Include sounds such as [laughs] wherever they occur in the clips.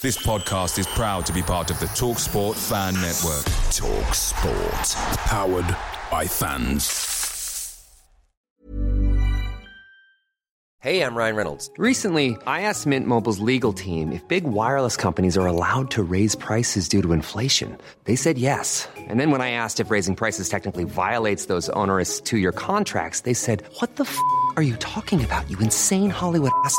This podcast is proud to be part of the Talk Sport Fan Network. Talk Sport. Powered by fans. Hey, I'm Ryan Reynolds. Recently, I asked Mint Mobile's legal team if big wireless companies are allowed to raise prices due to inflation. They said yes. And then when I asked if raising prices technically violates those onerous two year contracts, they said, What the f are you talking about, you insane Hollywood ass?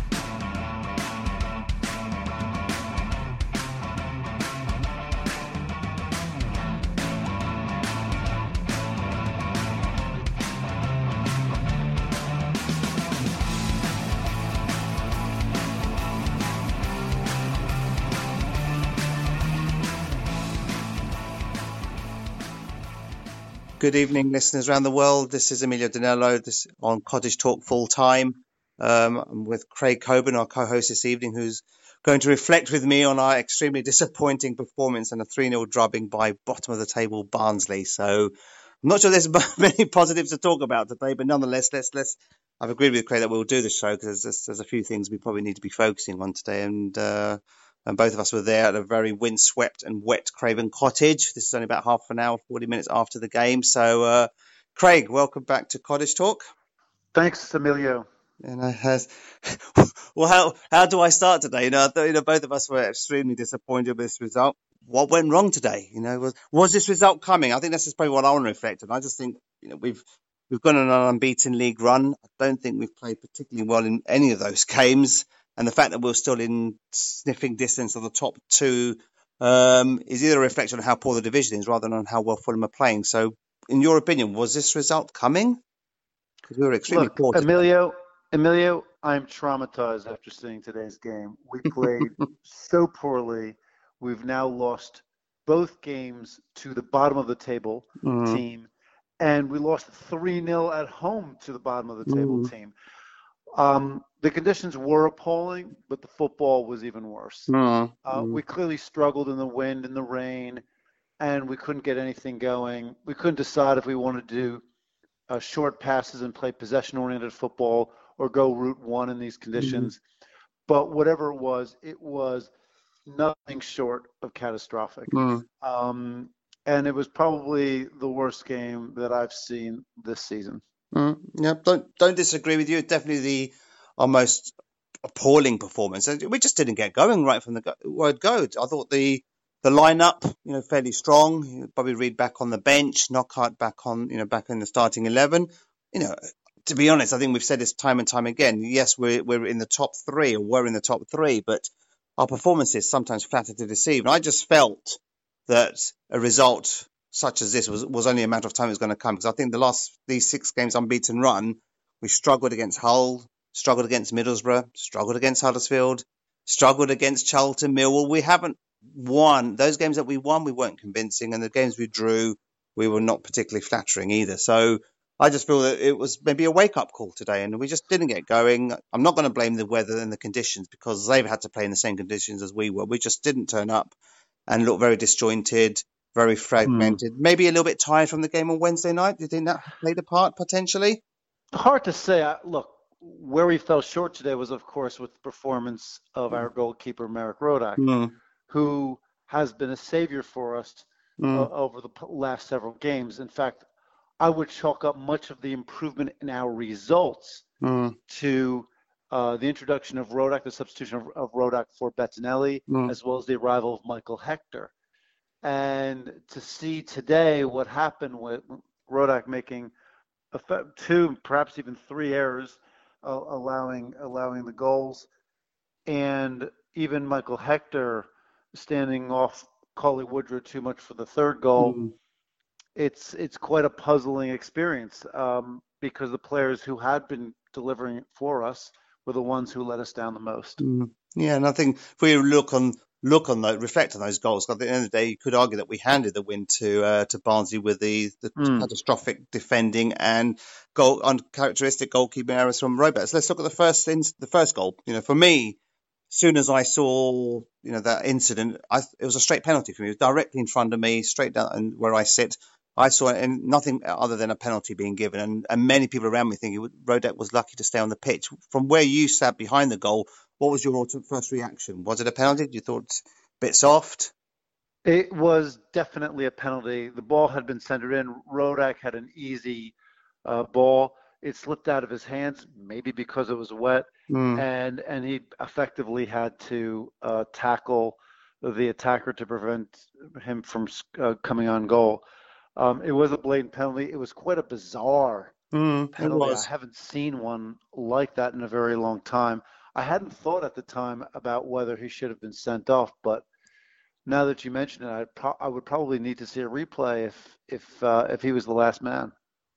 Good evening, listeners around the world. This is Emilio Danello this on Cottage Talk full time. Um, I'm with Craig Coburn, our co-host this evening, who's going to reflect with me on our extremely disappointing performance and a 3-0 drubbing by bottom of the table Barnsley. So I'm not sure there's [laughs] many positives to talk about today, but nonetheless, let's let's. I've agreed with Craig that we'll do the show because there's, there's a few things we probably need to be focusing on today, and uh, and both of us were there at a very windswept and wet Craven Cottage. This is only about half an hour, 40 minutes after the game. So, uh, Craig, welcome back to Cottage Talk. Thanks, Emilio. And I has, [laughs] well, how how do I start today? You know, you know, both of us were extremely disappointed with this result. What went wrong today? You know, was was this result coming? I think that's just probably what I want to reflect on. I just think you know we've we've gone on an unbeaten league run. I don't think we've played particularly well in any of those games and the fact that we're still in sniffing distance of the top two um, is either a reflection on how poor the division is rather than on how well Fulham are playing. So, in your opinion, was this result coming? Because we were extremely Look, poor. Emilio, Emilio, I'm traumatized after seeing today's game. We [laughs] played so poorly. We've now lost both games to the bottom of the table Mhm. team, and we lost 3 0 at home to the bottom of the table Mhm. team. Um, the conditions were appalling, but the football was even worse. Uh, mm. We clearly struggled in the wind and the rain, and we couldn't get anything going. We couldn't decide if we wanted to do uh, short passes and play possession-oriented football or go route one in these conditions. But whatever it was, it was nothing short of catastrophic. Mm. Um, and it was probably the worst game that I've seen this season. Mm, yeah, don't don't disagree with you. Definitely the our most appalling performance. We just didn't get going right from the word go. I thought the the lineup, you know, fairly strong. Bobby Reid back on the bench, Knockaert back on, you know, back in the starting eleven. You know, to be honest, I think we've said this time and time again. Yes, we're we're in the top three, or we're in the top three, but our performances sometimes flatter to deceive. And I just felt that a result such as this was was only a matter of time it was going to come because I think the last these six games unbeaten run we struggled against Hull, struggled against Middlesbrough, struggled against Huddersfield, struggled against Charlton, Millwall. We haven't won those games that we won. We weren't convincing, and the games we drew, we were not particularly flattering either. So I just feel that it was maybe a wake up call today, and we just didn't get going. I'm not going to blame the weather and the conditions because they've had to play in the same conditions as we were. We just didn't turn up and look very disjointed, very fragmented, hmm. maybe a little bit tired from the game on Wednesday night. Do you think that played a part potentially? Hard to say. I, look, where we fell short today was, of course, with the performance of our goalkeeper, Marek Rodak, Mm, who has been a savior for us mm, uh, over the last several games. In fact, I would chalk up much of the improvement in our results mm, to uh, the introduction of Rodak, the substitution of, of Rodak for Bettinelli, Mm. as well as the arrival of Michael Hector. And to see today what happened with Rodak making a two, perhaps even three errors, uh, allowing allowing the goals. and even Michael Hector standing off Cauley Woodrow too much for the third goal. Mm. It's it's quite a puzzling experience um, because the players who had been delivering for us were the ones who let us down the most. Mm. Yeah, and I think if we look on look on those, reflect on those goals. At the end of the day, you could argue that we handed the win to uh, to Barnsley with the, the mm. catastrophic defending and goal uncharacteristic goalkeeping errors from Roberts. Let's look at the first the first goal. You know, for me, as soon as I saw you know that incident, I, it was a straight penalty for me. It was directly in front of me, straight down where I sit. I saw it, and nothing other than a penalty being given, and, and many people around me thinking Rodak was lucky to stay on the pitch. From where you sat behind the goal, what was your first reaction? Was it a penalty? Did you thought a bit soft? It was definitely a penalty. The ball had been centered in. Rodak had an easy uh, ball. It slipped out of his hands, maybe because it was wet, mm. and and he effectively had to uh, tackle the attacker to prevent him from uh, coming on goal. Um, it was a blatant penalty. It was quite a bizarre mm, penalty. I haven't seen one like that in a very long time. I hadn't thought at the time about whether he should have been sent off, but now that you mention it, pro- i would probably need to see a replay if if uh, if he was the last man.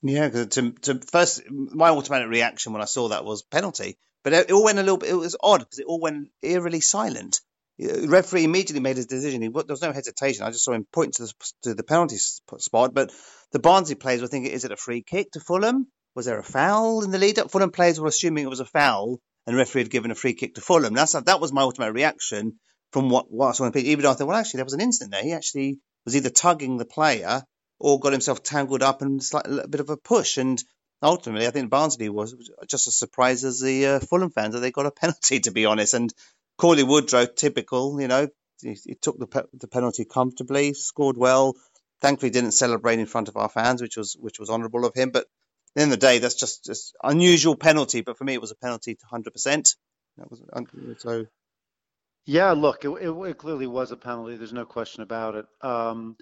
Yeah, because to, to first, my automatic reaction when I saw that was penalty, but it, all went a little bit. It was odd because it all went eerily silent. The referee immediately made his decision. He, there was no hesitation. I just saw him point to the, to the penalty spot. But the Barnsley players were thinking, is it a free kick to Fulham? Was there a foul in the lead up? Fulham players were assuming it was a foul and the referee had given a free kick to Fulham. That's that was my automatic reaction from what, what I saw on the pitch. Even though I thought, well, actually, there was an incident there. He actually was either tugging the player or got himself tangled up and like a bit of a push. And ultimately, I think Barnsley was just as surprised as the uh, Fulham fans that they got a [laughs] penalty, to be honest. And Cauley Woodrow, typical, you know, he, he took the, pe- the penalty comfortably, scored well. Thankfully, didn't celebrate in front of our fans, which was which was honourable of him. But the end of the day, that's just just unusual penalty. But for me, it was a penalty to hundred percent. That was so. Yeah, look, it, it, it, clearly was a penalty. There's no question about it. Um.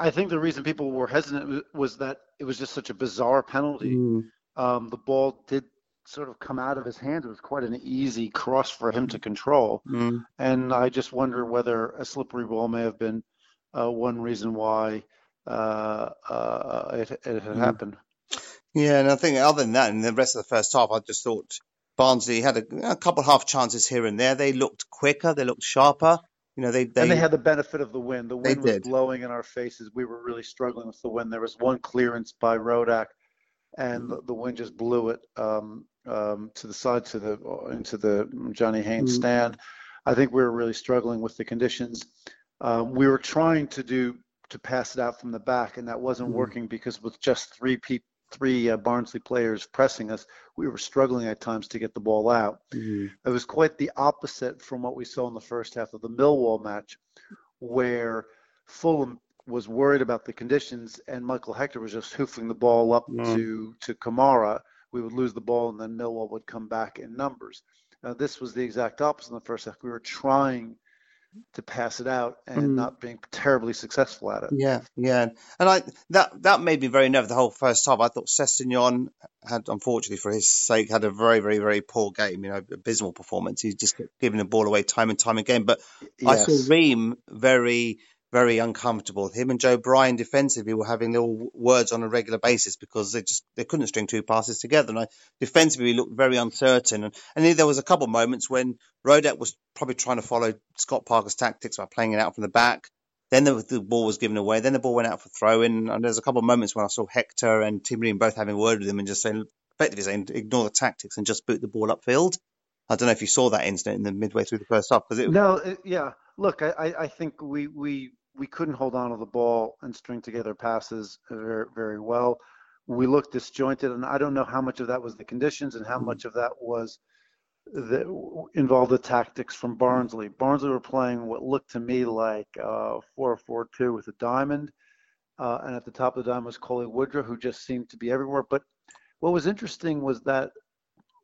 I think the reason people were hesitant was that it was just such a bizarre penalty. Mm. Um, the ball did sort of come out of his hands. It was quite an easy cross for him to control. Mm. And I just wonder whether a slippery ball may have been uh, one reason why uh, uh, it, it, had mm. happened. Yeah, and I think other than that, in the rest of the first half, I just thought Barnsley had a, a couple half chances here and there. They looked quicker, they looked sharper. You know, they, they and they had the benefit of the wind. The wind was did. blowing in our faces. We were really struggling with the wind. There was one clearance by Rodak, and the, the wind just blew it um, um, to the side to the into the Johnny Haynes mm-hmm. stand. I think we were really struggling with the conditions. Um, we were trying to do to pass it out from the back, and that wasn't mm-hmm. working because with just three people three uh, Barnsley players pressing us, we were struggling at times to get the ball out. Mm-hmm. It was quite the opposite from what we saw in the first half of the Millwall match, where Fulham was worried about the conditions and Michael Hector was just hoofing the ball up mm-hmm. to to Kamara. We would lose the ball and then Millwall would come back in numbers. Now, this was the exact opposite in the first half. We were trying to pass it out and mm. not being terribly successful at it. Yeah, yeah, and I that that made me very nervous the whole first half. I thought Sessegnon had, unfortunately for his sake, had a very, very, very poor game. You know, abysmal performance. He's just giving the ball away time and time again. But yes. I saw Ream very very uncomfortable. Him and Joe Bryan defensively were having little words on a regular basis because they just they couldn't string two passes together. And I, defensively looked very uncertain. And, and there was a couple of moments when Rodak was probably trying to follow Scott Parker's tactics by playing it out from the back. Then the, the ball was given away. Then the ball went out for throw in. And there's a couple of moments when I saw Hector and Tim Ream both having a word with him and just saying, effectively saying, ignore the tactics and just boot the ball upfield. I don't know if you saw that incident in the midway through the first half. Because it, no, yeah. Look, I, I think we, we we couldn't hold on to the ball and string together passes very, very well. We looked disjointed, and I don't know how much of that was the conditions and how mm-hmm. much of that was that involved the tactics from Barnsley. Barnsley were playing what looked to me like uh, 4-4-2 with a diamond, uh, and at the top of the diamond was Cauley Woodrow, who just seemed to be everywhere. But what was interesting was that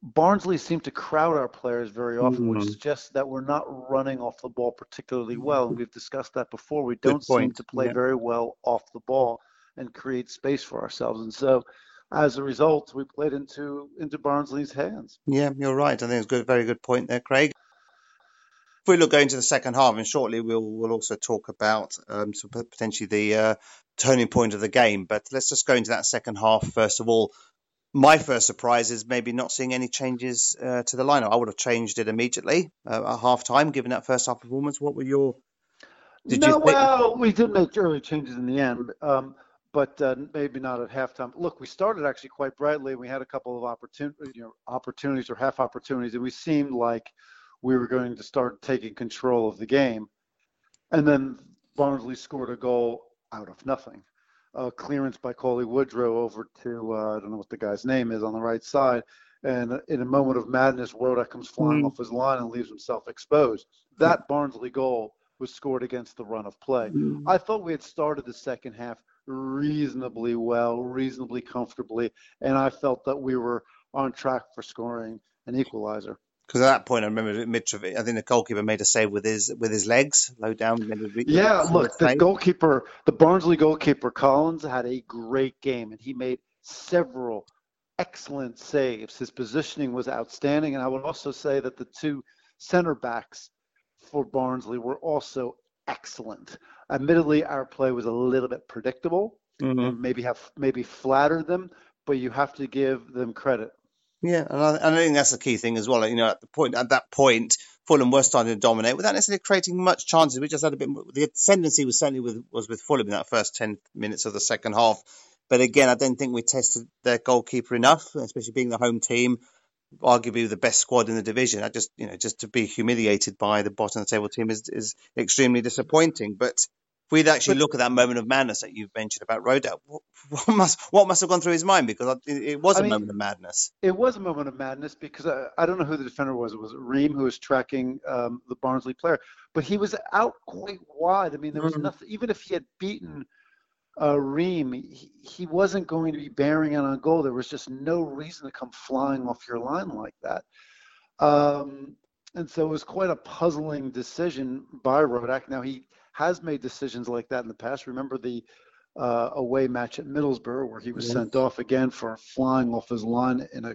Barnsley seemed to crowd our players very often, mm-hmm. which suggests that we're not running off the ball particularly well. And we've discussed that before. We don't seem to play yeah. very well off the ball and create space for ourselves. And so, as a result, we played into into Barnsley's hands. Yeah, you're right. I think it's a good, very good point there, Craig. If we look going to the second half, and shortly we'll we'll also talk about um, so potentially the uh, turning point of the game. But let's just go into that second half first of all. My first surprise is maybe not seeing any changes uh, to the lineup. I would have changed it immediately uh, at half time, given that first half performance. What were your? Did no, you well, we did make early changes in the end. Um, but uh, maybe not at halftime. Look, we started actually quite brightly. We had a couple of opportunities, you know, opportunities or half opportunities, and we seemed like we were going to start taking control of the game. And then Barnsley scored a goal out of nothing. A clearance by Cauley Woodrow over to uh, I don't know what the guy's name is on the right side, and in a moment of madness, Rodak comes flying mm. off his line and leaves himself exposed. That Barnsley goal was scored against the run of play. Mm. I thought we had started the second half reasonably well, reasonably comfortably, and I felt that we were on track for scoring an equalizer. Because at that point, I remember Mitrovic. I think the goalkeeper made a save with his with his legs, low down. Yeah, look, the goalkeeper, the Barnsley goalkeeper Collins, had a great game, and he made several excellent saves. His positioning was outstanding, and I would also say that the two center backs for Barnsley were also excellent. Admittedly, our play was a little bit predictable, mm-hmm. maybe have maybe flattered them, but you have to give them credit. Yeah, and I, and I, think that's the key thing as well. You know, at the point at that point, Fulham were starting to dominate without necessarily creating much chances. We just had a bit. The ascendancy was certainly with was with Fulham in that first ten minutes of the second half. But again, I don't think we tested their goalkeeper enough, especially being the home team arguably the best squad in the division. I just, you know, just to be humiliated by the bottom of the table team is, is extremely disappointing. But we'd actually look at that moment of madness that you've mentioned about Rodak, what, what, must what must have gone through his mind? Because it was a mean, moment of madness. It was a moment of madness because I, I don't know who the defender was. It was Ream who was tracking um, the Barnsley player, but he was out quite wide. I mean, there was mm. nothing. Even if he had beaten uh, Ream, he, he wasn't going to be bearing it on goal. There was just no reason to come flying off your line like that. Um, and so it was quite a puzzling decision by Rodak. Now he has made decisions like that in the past. Remember the uh, away match at Middlesbrough where he was yes. sent off again for flying off his line in a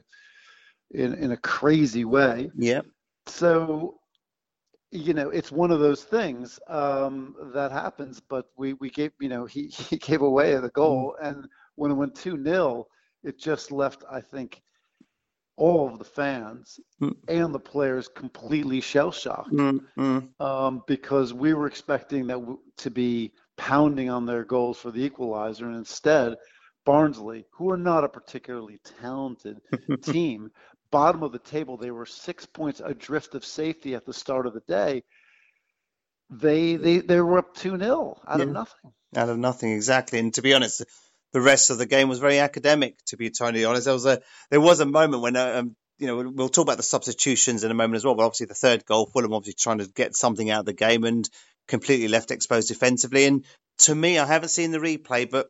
in in a crazy way. Yeah. So you know, it's one of those things um, that happens. But we we gave you know he [laughs] he gave away the goal, mm. and when it went two 0 it just left I think all of the fans mm. and the players completely shell shocked mm, mm. um, because we were expecting that w- to be pounding on their goals for the equalizer, and instead. Barnsley, who are not a particularly talented [laughs] team, bottom of the table. They were six points adrift of safety at the start of the day. They they they were up two 0 out yeah. of nothing. Out of nothing, exactly. And to be honest, the rest of the game was very academic. To be totally honest, there was a there was a moment when um, you know we'll talk about the substitutions in a moment as well. But obviously, the third goal, Fulham obviously trying to get something out of the game and completely left exposed defensively. And to me, I haven't seen the replay, but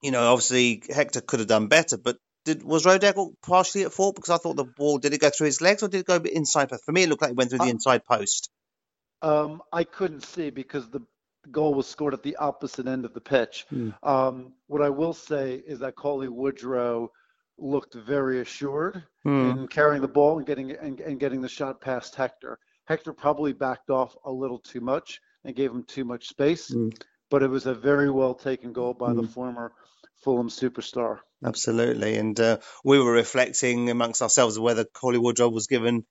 you know, obviously Hector could have done better. But did was Rodak partially at fault because I thought the ball did it go through his legs or did it go inside? For me, it looked like it went through the inside post. Um, I couldn't see because the goal was scored at the opposite end of the pitch. Mm. Um, what I will say is that Cauley Woodrow looked very assured mm. in carrying the ball and getting and, and getting the shot past Hector. Hector probably backed off a little too much and gave him too much space, mm. but it was a very well taken goal by the hmm. former Fulham superstar. Absolutely, and uh, we were reflecting amongst ourselves whether Cauley Woodrow was given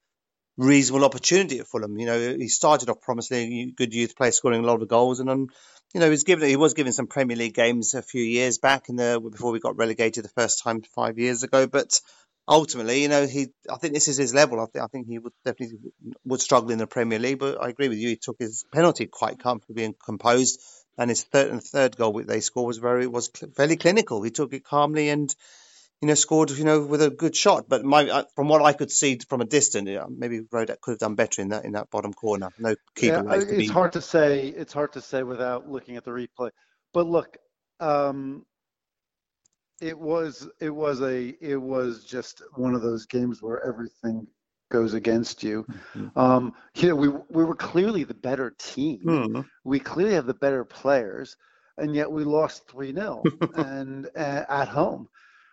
reasonable opportunity at Fulham. You know, he started off promising, good youth player, scoring a lot of goals, and then, you know, he was given he was given some Premier League games a few years back in the before we got relegated the first time five years ago. But ultimately, you know, he I think this is his level. I think I think he would definitely would struggle in the Premier League. But I agree with you. He took his penalty quite comfortably and composed and his third and third goal they scored was very was fairly clinical. He took it calmly and you know scored you know with a good shot. But my from what I could see from a distance, maybe Rodak could have done better in that in that bottom corner. No keeper. Yeah, it's hard to say. It's hard to say without looking at the replay. But look, um, it was it was a it was just one of those games where everything goes against you. Mm-hmm. Um, you know, we we were clearly the better team. Mm-hmm. We clearly have the better players, and yet we lost three 0 [laughs] and uh, at home.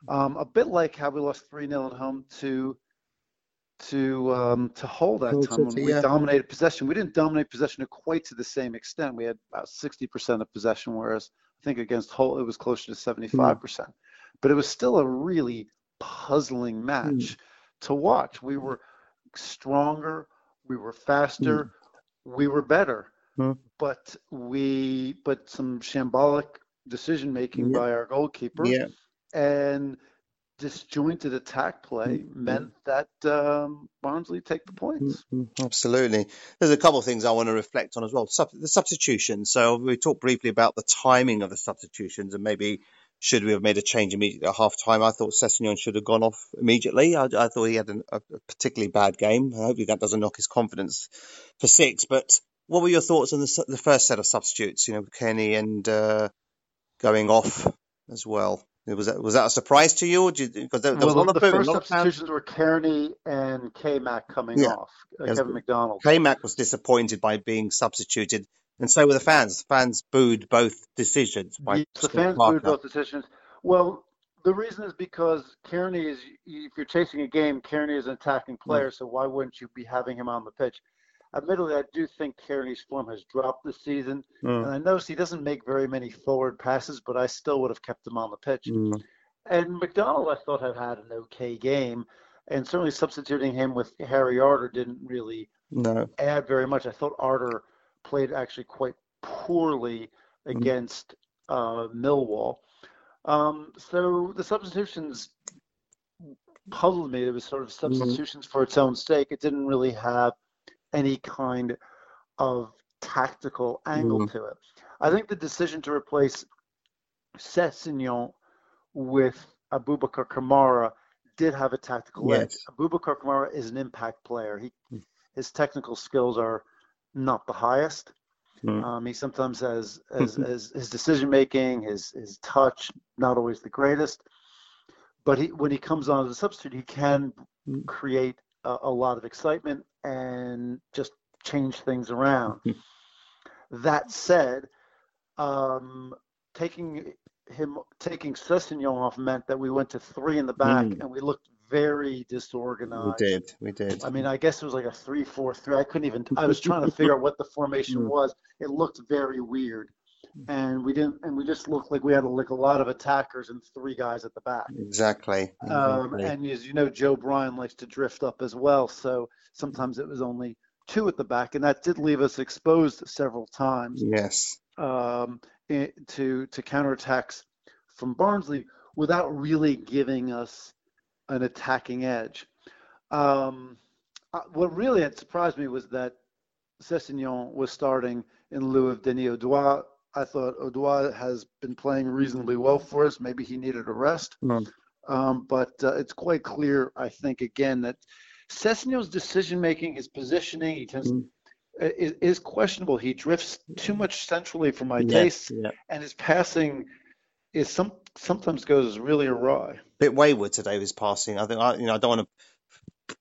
Um, a bit like how we lost three 0 at home to to um, to Hull that time when we yeah. dominated possession. We didn't dominate possession quite to the same extent. We had about 60% of possession, whereas I think against Hull it was closer to 75%. But it was still a really puzzling match to watch. We were stronger, we were faster, we were better, Hmm. but we but some shambolic decision making Yeah. by our goalkeeper Yeah. And disjointed attack play Mm, meant that um, Barnsley take the points. Absolutely. There's a couple of things I want to reflect on as well. Sub- the substitutions. So we talked briefly about the timing of the substitutions and maybe should we have made a change immediately at half time. I thought Sessegnon should have gone off immediately. I, I thought he had an, a a particularly bad game. Hopefully that doesn't knock his confidence for six. But what were your thoughts on the, the first set of substitutes? You know, Kenny and uh, going off as well. Was that was that a surprise to you? Did you, because there, there was well, a lot the of first substitutions were Kearney and K-Mac coming Yeah. off, uh, Yes. Kevin McDonald. K-Mac was disappointed by being substituted, and so were the fans. The fans booed both decisions by Yes, the fans Parker. booed both decisions. Well, the reason is because Kearney is, if you're chasing a game, Kearney is an attacking player, so why wouldn't you be having him on the pitch? Admittedly, I do think Kearney's form has dropped this season, Mm. and I notice he doesn't make very many forward passes, but I still would have kept him on the pitch. Mm. And McDonald, I thought, had had an okay game, and certainly substituting him with Harry Arter didn't really No. add very much. I thought Arter played actually quite poorly against uh, Millwall. Um, so the substitutions puzzled me. It was sort of substitutions for its own sake. It didn't really have any kind of tactical angle to it. I think the decision to replace Sessegnon with Abubakar Kamara did have a tactical edge. Abubakar Kamara is an impact player. He his technical skills are not the highest. Mm. Um, he sometimes has [laughs] as, as his decision making, his his touch, not always the greatest. But he when he comes on as a substitute, he can create a, a lot of excitement and just change things around. that said, um, taking him taking Sessegnon off meant that we went to three in the back Mm. and we looked very disorganized. We did. We did. I mean, I guess it was like a three-four-three. I couldn't even. I was trying to figure out what the formation Mm. was. It looked very weird, and we didn't. And we just looked like we had like a lot of attackers and three guys at the back. Exactly. Um, and as you know, Joe Bryan likes to drift up as well. So sometimes it was only two at the back, and that did leave us exposed several times yes. um, to to counterattacks from Barnsley without really giving us an attacking edge. Um, uh, what really had surprised me was that Sessegnon was starting in lieu of Denis Odois. I thought Odois has been playing reasonably well for us. Maybe he needed a rest. Mm. Um, but uh, it's quite clear, I think, again, that Sessegnon's decision making, his positioning, he tends, Mm. is, is questionable. He drifts too much centrally for my Yes, taste, yeah. and his passing is some sometimes goes really awry. Bit wayward today his passing. I think I, you know I don't want to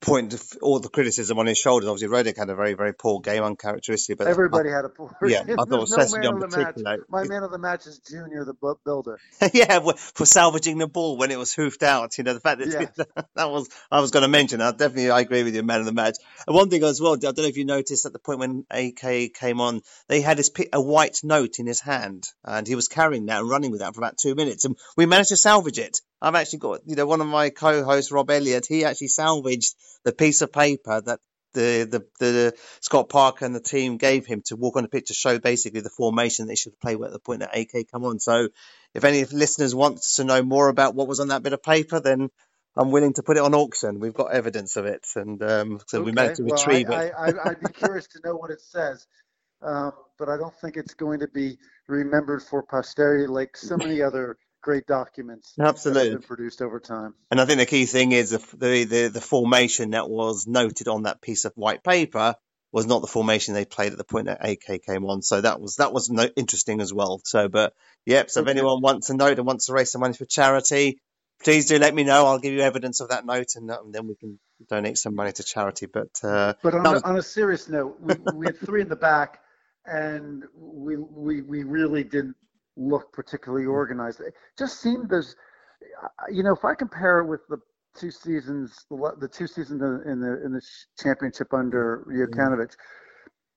point all the criticism on his shoulders. Obviously, Rodak had a very very poor game, uncharacteristic. But Everybody had a poor. Yeah, I [laughs] thought no Sessegnon man match. particularly- My man of the match is Junior, the bu- builder. [laughs] yeah, for salvaging the ball when it was hoofed out. You know, the fact that Yes. [laughs] that was I was going to mention. I definitely I agree with you, man of the match. And one thing as well, I don't know if you noticed at the point when AK came on, they had his a white note in his hand, and he was carrying that and running with that for about two minutes, and we managed to salvage it. I've actually got you know one of my co-hosts, Rob Elliott. He actually salvaged the piece of paper that. The, the the Scott Parker and the team gave him to walk on the pitch to show basically the formation they should play with at the point that AK come on. So if any listeners wants to know more about what was on that bit of paper, then I'm willing to put it on auction. We've got evidence of it, and um, so we managed to Okay, well, retrieve I, it. I, I, I'd be curious to know what it says, um, but I don't think it's going to be remembered for posterity like so many other great documents Absolutely. been produced over time. And I think the key thing is the, the the formation that was noted on that piece of white paper was not the formation they played at the point that AK came on. So that was that was no, interesting as well. So, but yep. So if anyone wants a note and wants to raise some money for charity, please do let me know. I'll give you evidence of that note, and, and then we can donate some money to charity. But uh, But on, that a, was- on a serious note, we, we had three in the back, and we, we we really didn't look particularly organized. It just seemed there's, you know, if I compare it with the two seasons, the two seasons in the in the championship under Jokanovic,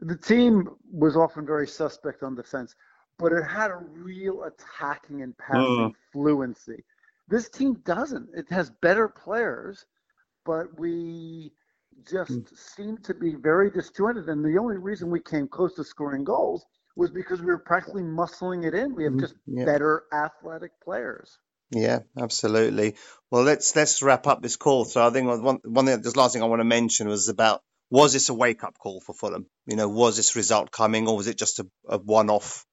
the team was often very suspect on defense, but it had a real attacking and passing mm. fluency. This team doesn't. It has better players, but we just mm. seem to be very disjointed. And the only reason we came close to scoring goals was because we were practically muscling it in. We have mm, just yeah. better athletic players. Yeah, absolutely. Well, let's let's wrap up this call. So I think one one thing, the last thing I want to mention was about was this a wake up call for Fulham? You know, was this result coming, or was it just a, a one off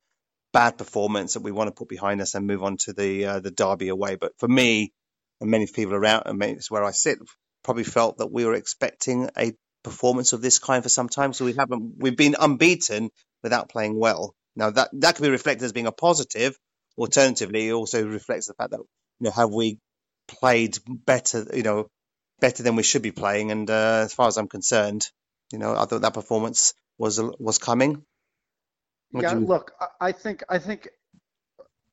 bad performance that we want to put behind us and move on to the uh, the derby away? But for me, and many people around, and it's where I sit, probably felt that we were expecting a performance of this kind for some time. So we haven't we've been unbeaten without playing well. Now that that could be reflected as being a positive, Alternatively, it also reflects the fact that you know have we played better, you know, better than we should be playing. And uh, as far as I'm concerned, you know, I thought that performance was was coming. What yeah, you... look, I think I think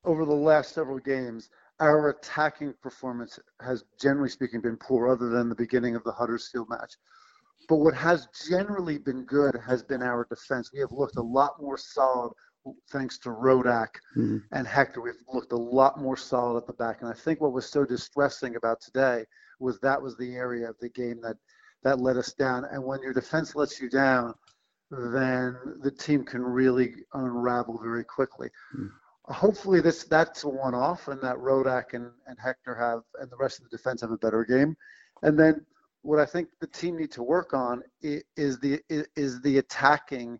over the last several games, our attacking performance has generally speaking been poor, other than the beginning of the Huddersfield match. But what has generally been good has been our defense. We have looked a lot more solid thanks to Rodak mm-hmm. and Hector, we've looked a lot more solid at the back. And I think what was so distressing about today was that was the area of the game that that let us down. And when your defense lets you down, then the team can really unravel very quickly. Mm-hmm. Hopefully, this that's a one-off, and that Rodak and, and Hector have, and the rest of the defense have a better game. And then what I think the team need to work on is the is the attacking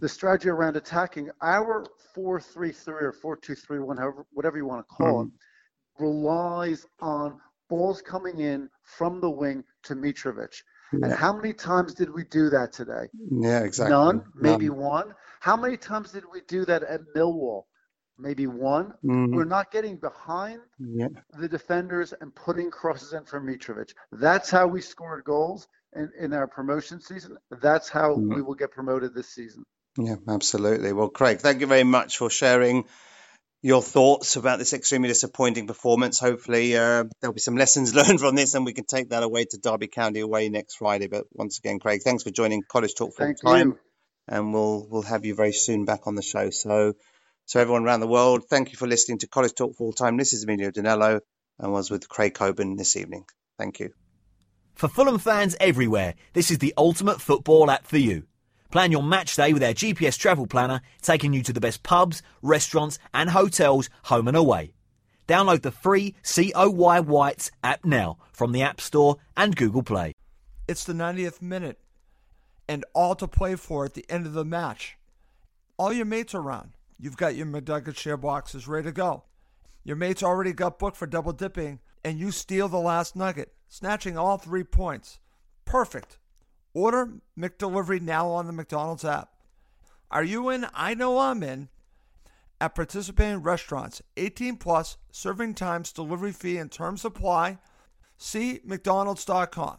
the strategy around attacking our 4-3-3 or 4-2-3-1, however, whatever you want to call mm-hmm. it, relies on balls coming in from the wing to Mitrovic. Yeah. And how many times did we do that today? Yeah, exactly. None, maybe None. one. How many times did we do that at Millwall? Maybe one. Mm-hmm. We're not getting behind yeah. the defenders and putting crosses in for Mitrovic. That's how we scored goals in, in our promotion season. That's how mm-hmm. we will get promoted this season. Yeah, absolutely. Well, Craig, thank you very much for sharing your thoughts about this extremely disappointing performance. Hopefully, uh, there'll be some lessons [laughs] learned from this, and we can take that away to Derby County away next Friday. But once again, Craig, thanks for joining Cottage Talk for Thank time, you. and we'll we'll have you very soon back on the show. So, so everyone around the world, thank you for listening to Cottage Talk full time. This is Emilio Danello, and was with Craig Coburn this evening. Thank you. For Fulham fans everywhere, this is the ultimate football app for you. Plan your match day with our GPS travel planner, taking you to the best pubs, restaurants, and hotels home and away. Download the free COY Whites app now from the App Store and Google Play. It's the 90th minute, and all to play for at the end of the match. All your mates are around. You've got your McNugget share boxes ready to go. Your mates already got booked for double dipping, and you steal the last nugget, snatching all three points. Perfect. Order McDelivery now on the McDonald's app. Are you in? I know I'm in. At participating restaurants, 18 plus, serving times, delivery fee, and terms apply. See McDonald's.com.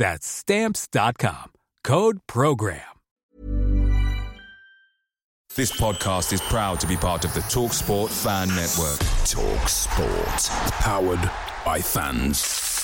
That's stamps.com. Code program. This podcast is proud to be part of the TalkSport Fan Network. TalkSport, powered by fans.